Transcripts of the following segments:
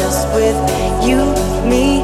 just with you, me.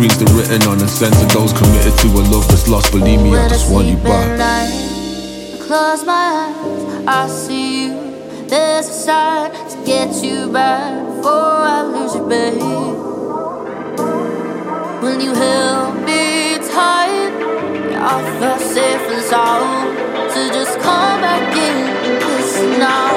reads the written on the sense of those committed to a love that's lost. Believe me, when I just want you back. I close my eyes, I see you. There's a sign to get you back before I lose you, babe. When you help me tight? I feel safe and sound. So just come back in, this now.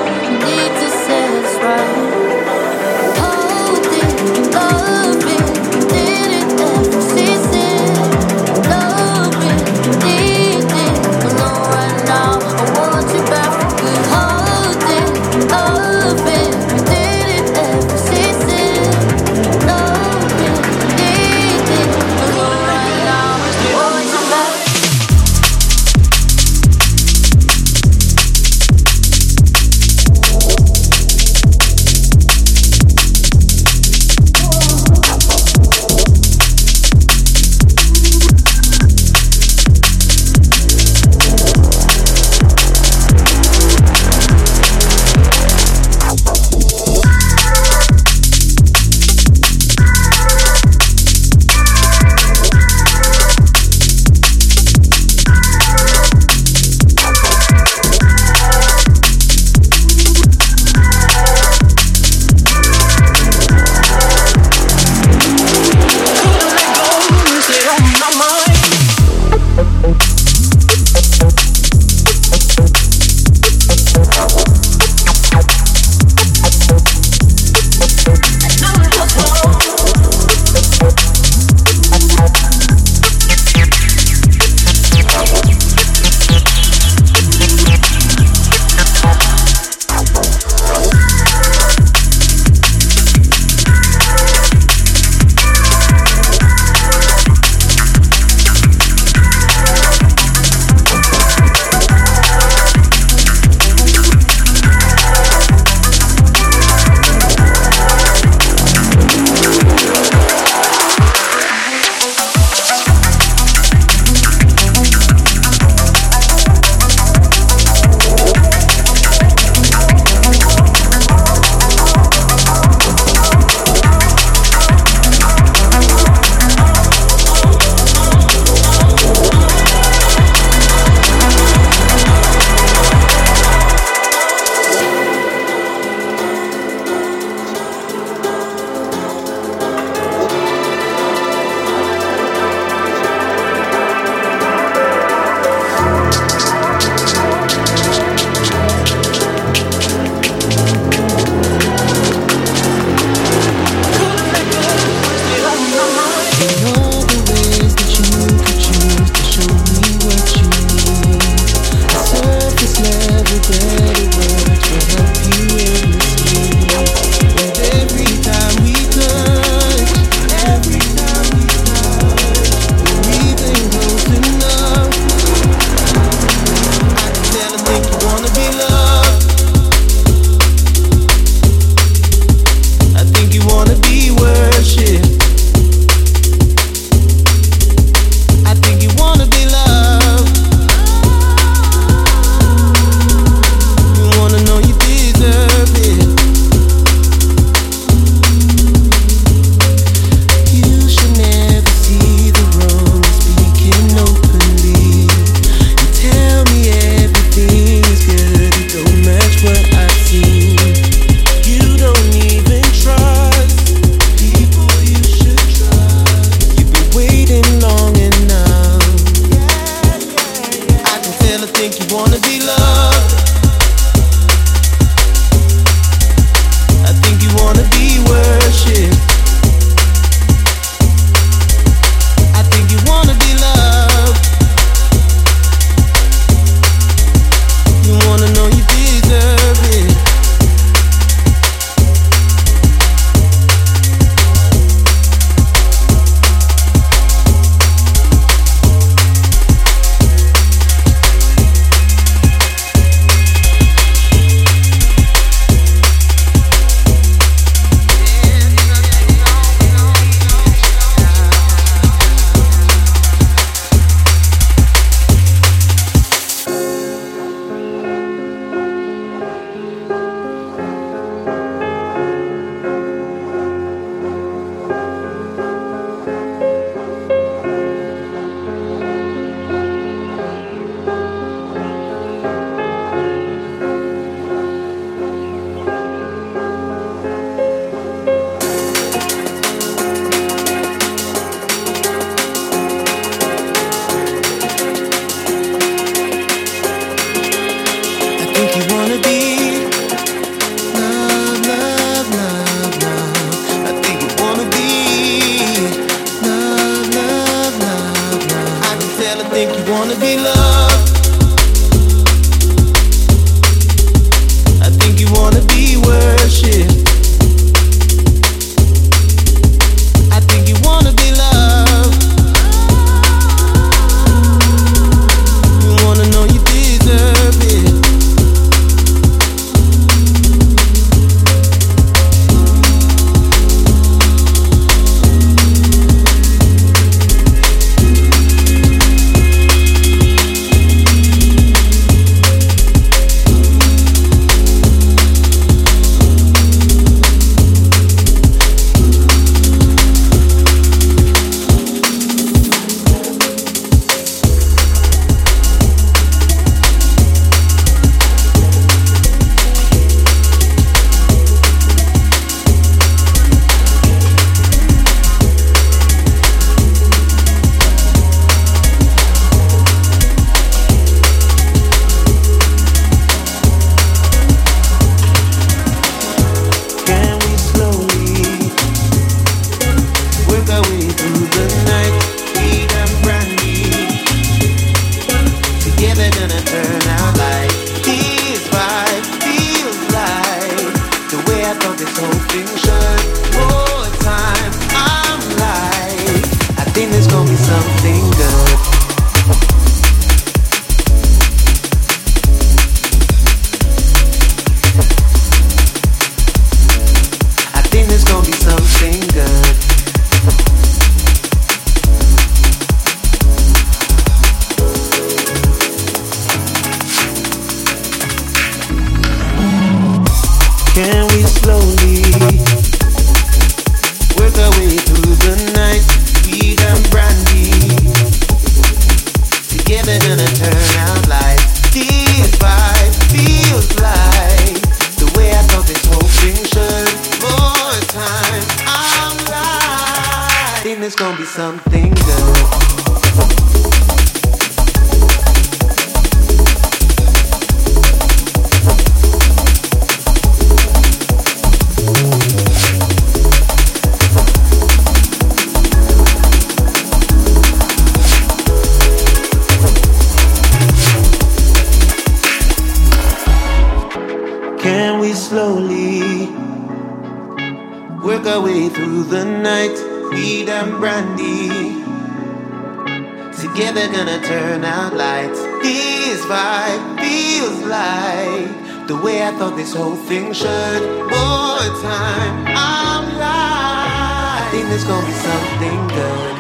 right the way I thought this whole thing should. More time, I'm lying. I think there's gonna be something good.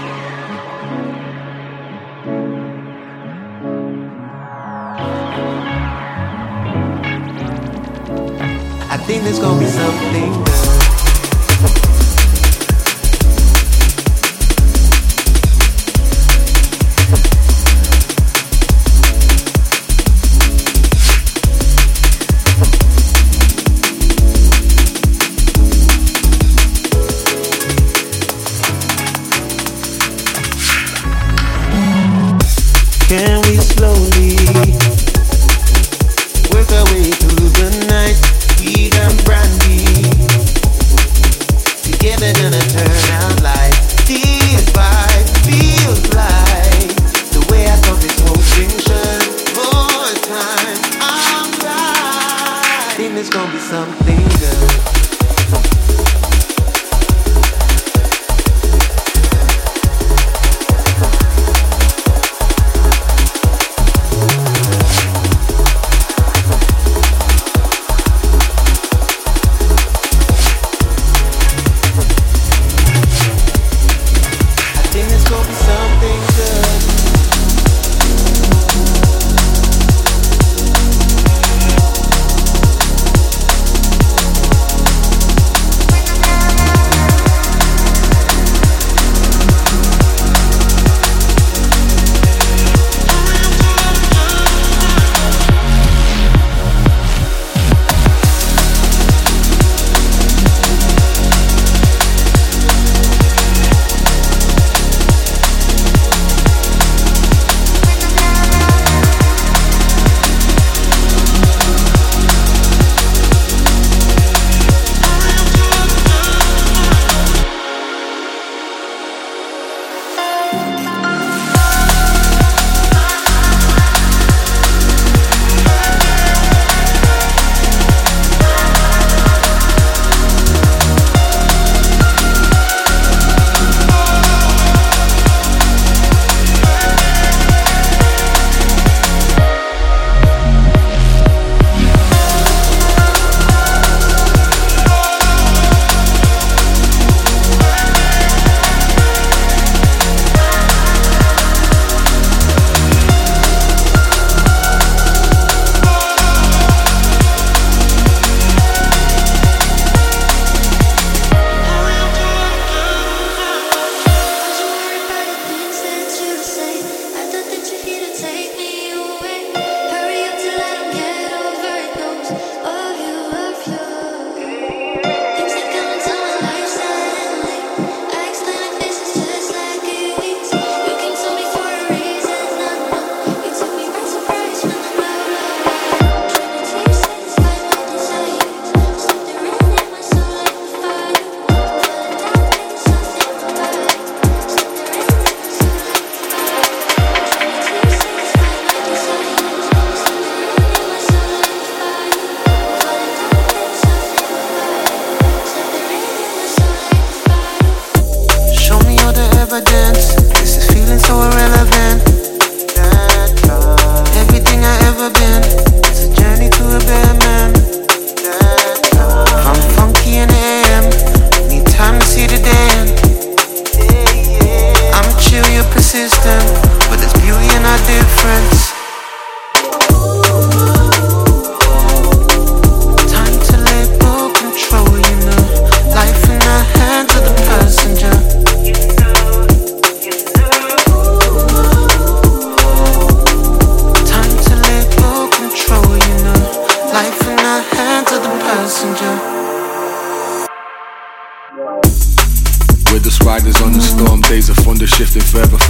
I think there's gonna be something good.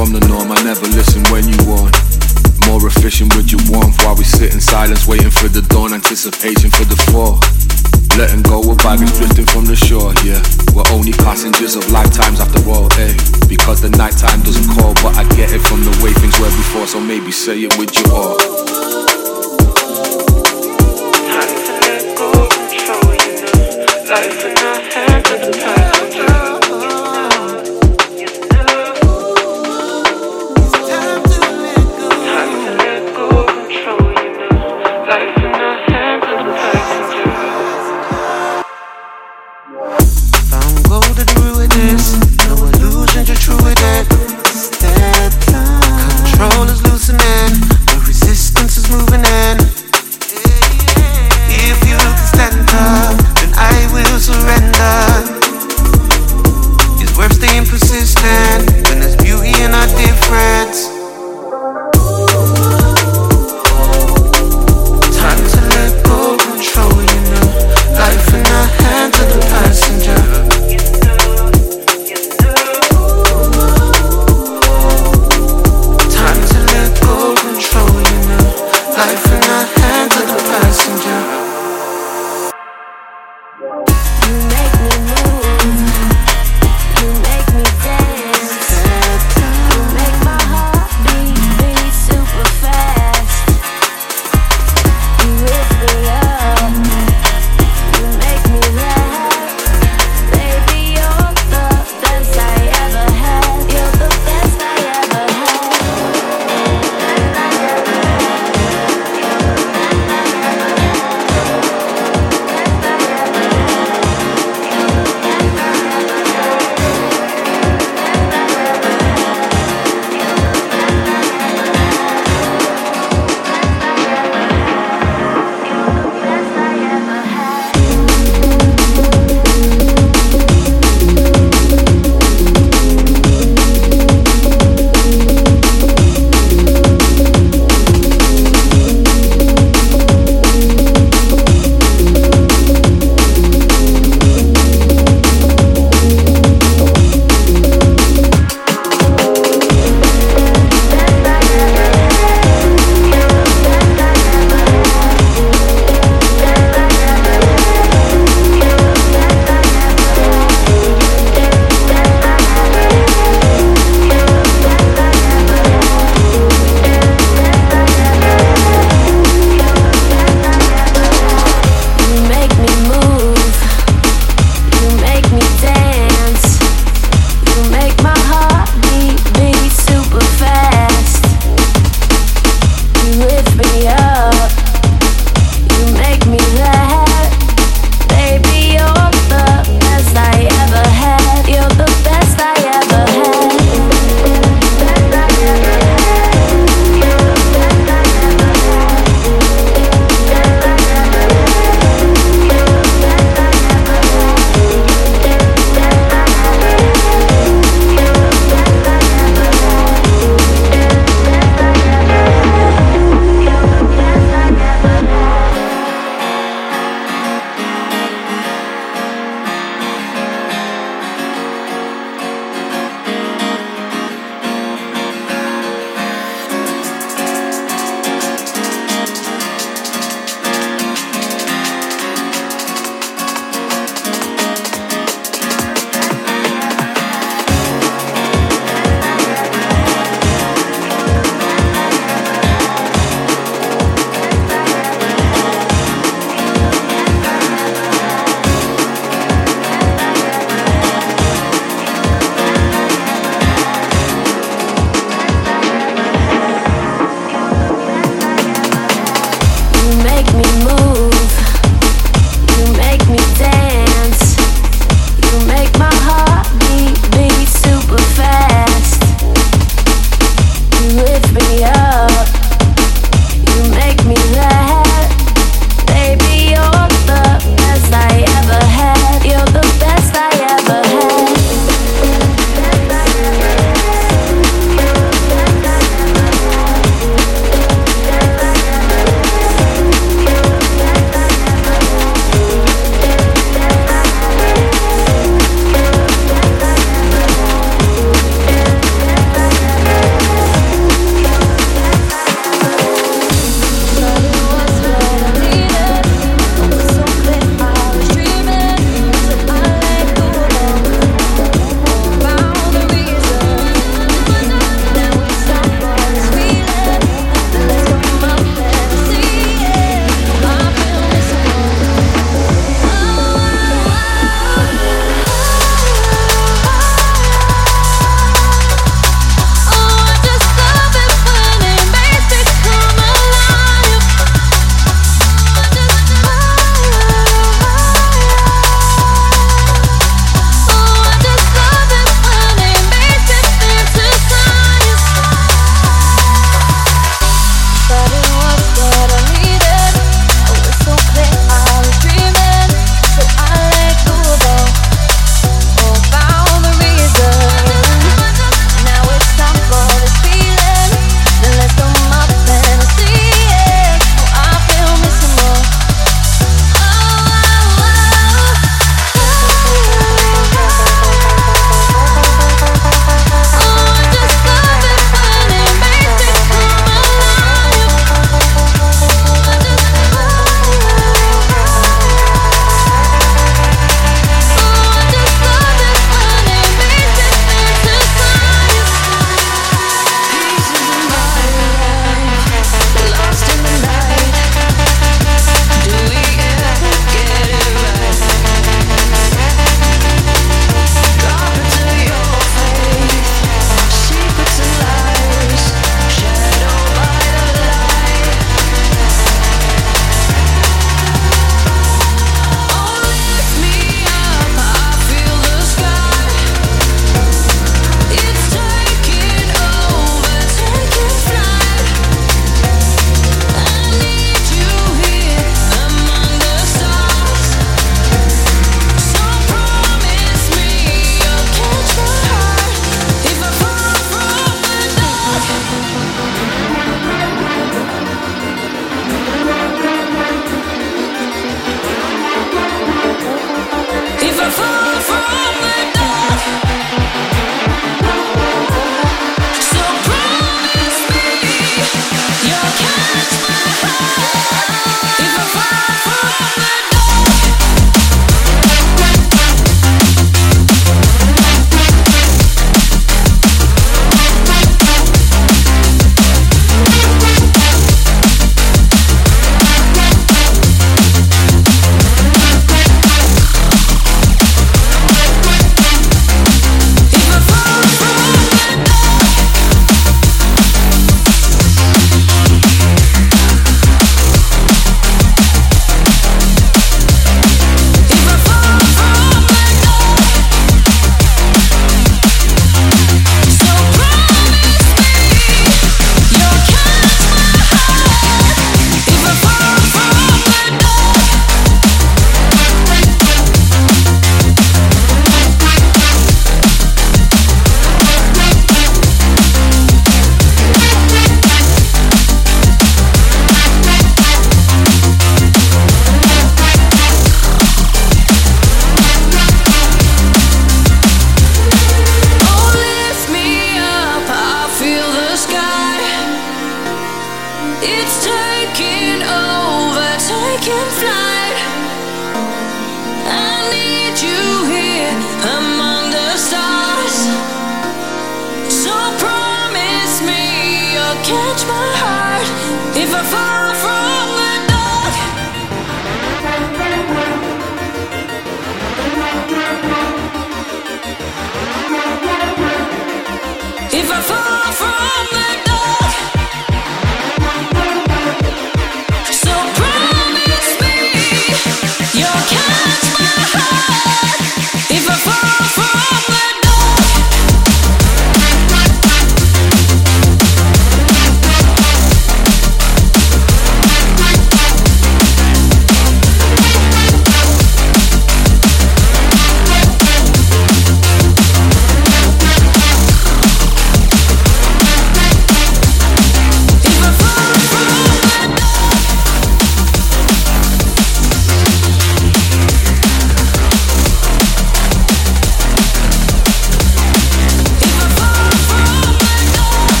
From the norm, I never listen when you warn. More efficient with your warmth while we sit in silence, waiting for the dawn, anticipation for the fall. Letting go of baggage drifting from the shore, yeah. We're only passengers of lifetimes after all, eh? Because the nighttime doesn't call, but I get it from the way things were before, so maybe say it with your all.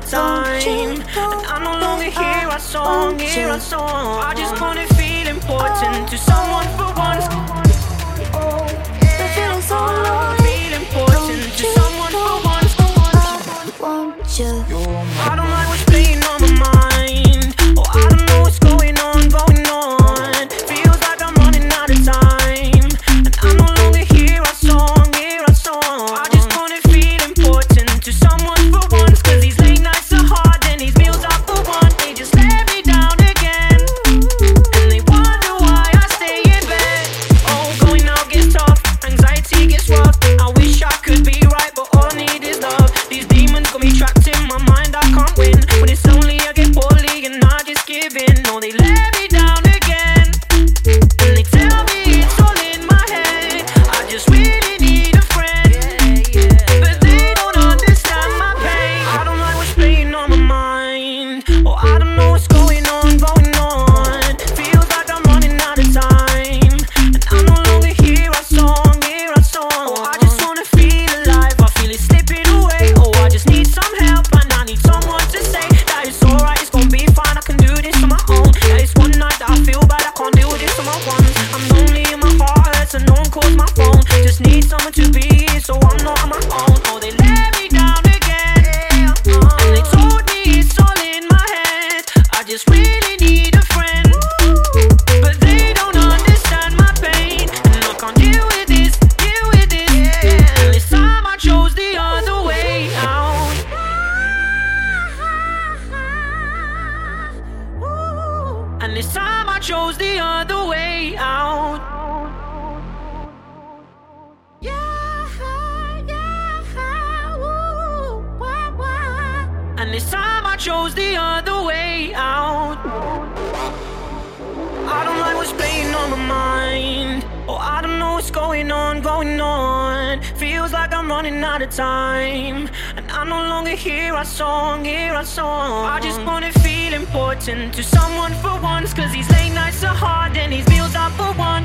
the time. And I no longer hear our song, hear a song. I just uh-huh. wanna feel important to someone for once. Been feeling so lonely. Feel important to someone for once. I Want you. this time I chose the other way out. I don't like what's playing on my mind. Oh, I don't know what's going on, going on. Feels like I'm running out of time. And I no longer hear our song, hear our song. I just wanna feel important to someone for once. Cause these late nights are hard and these bills are for one.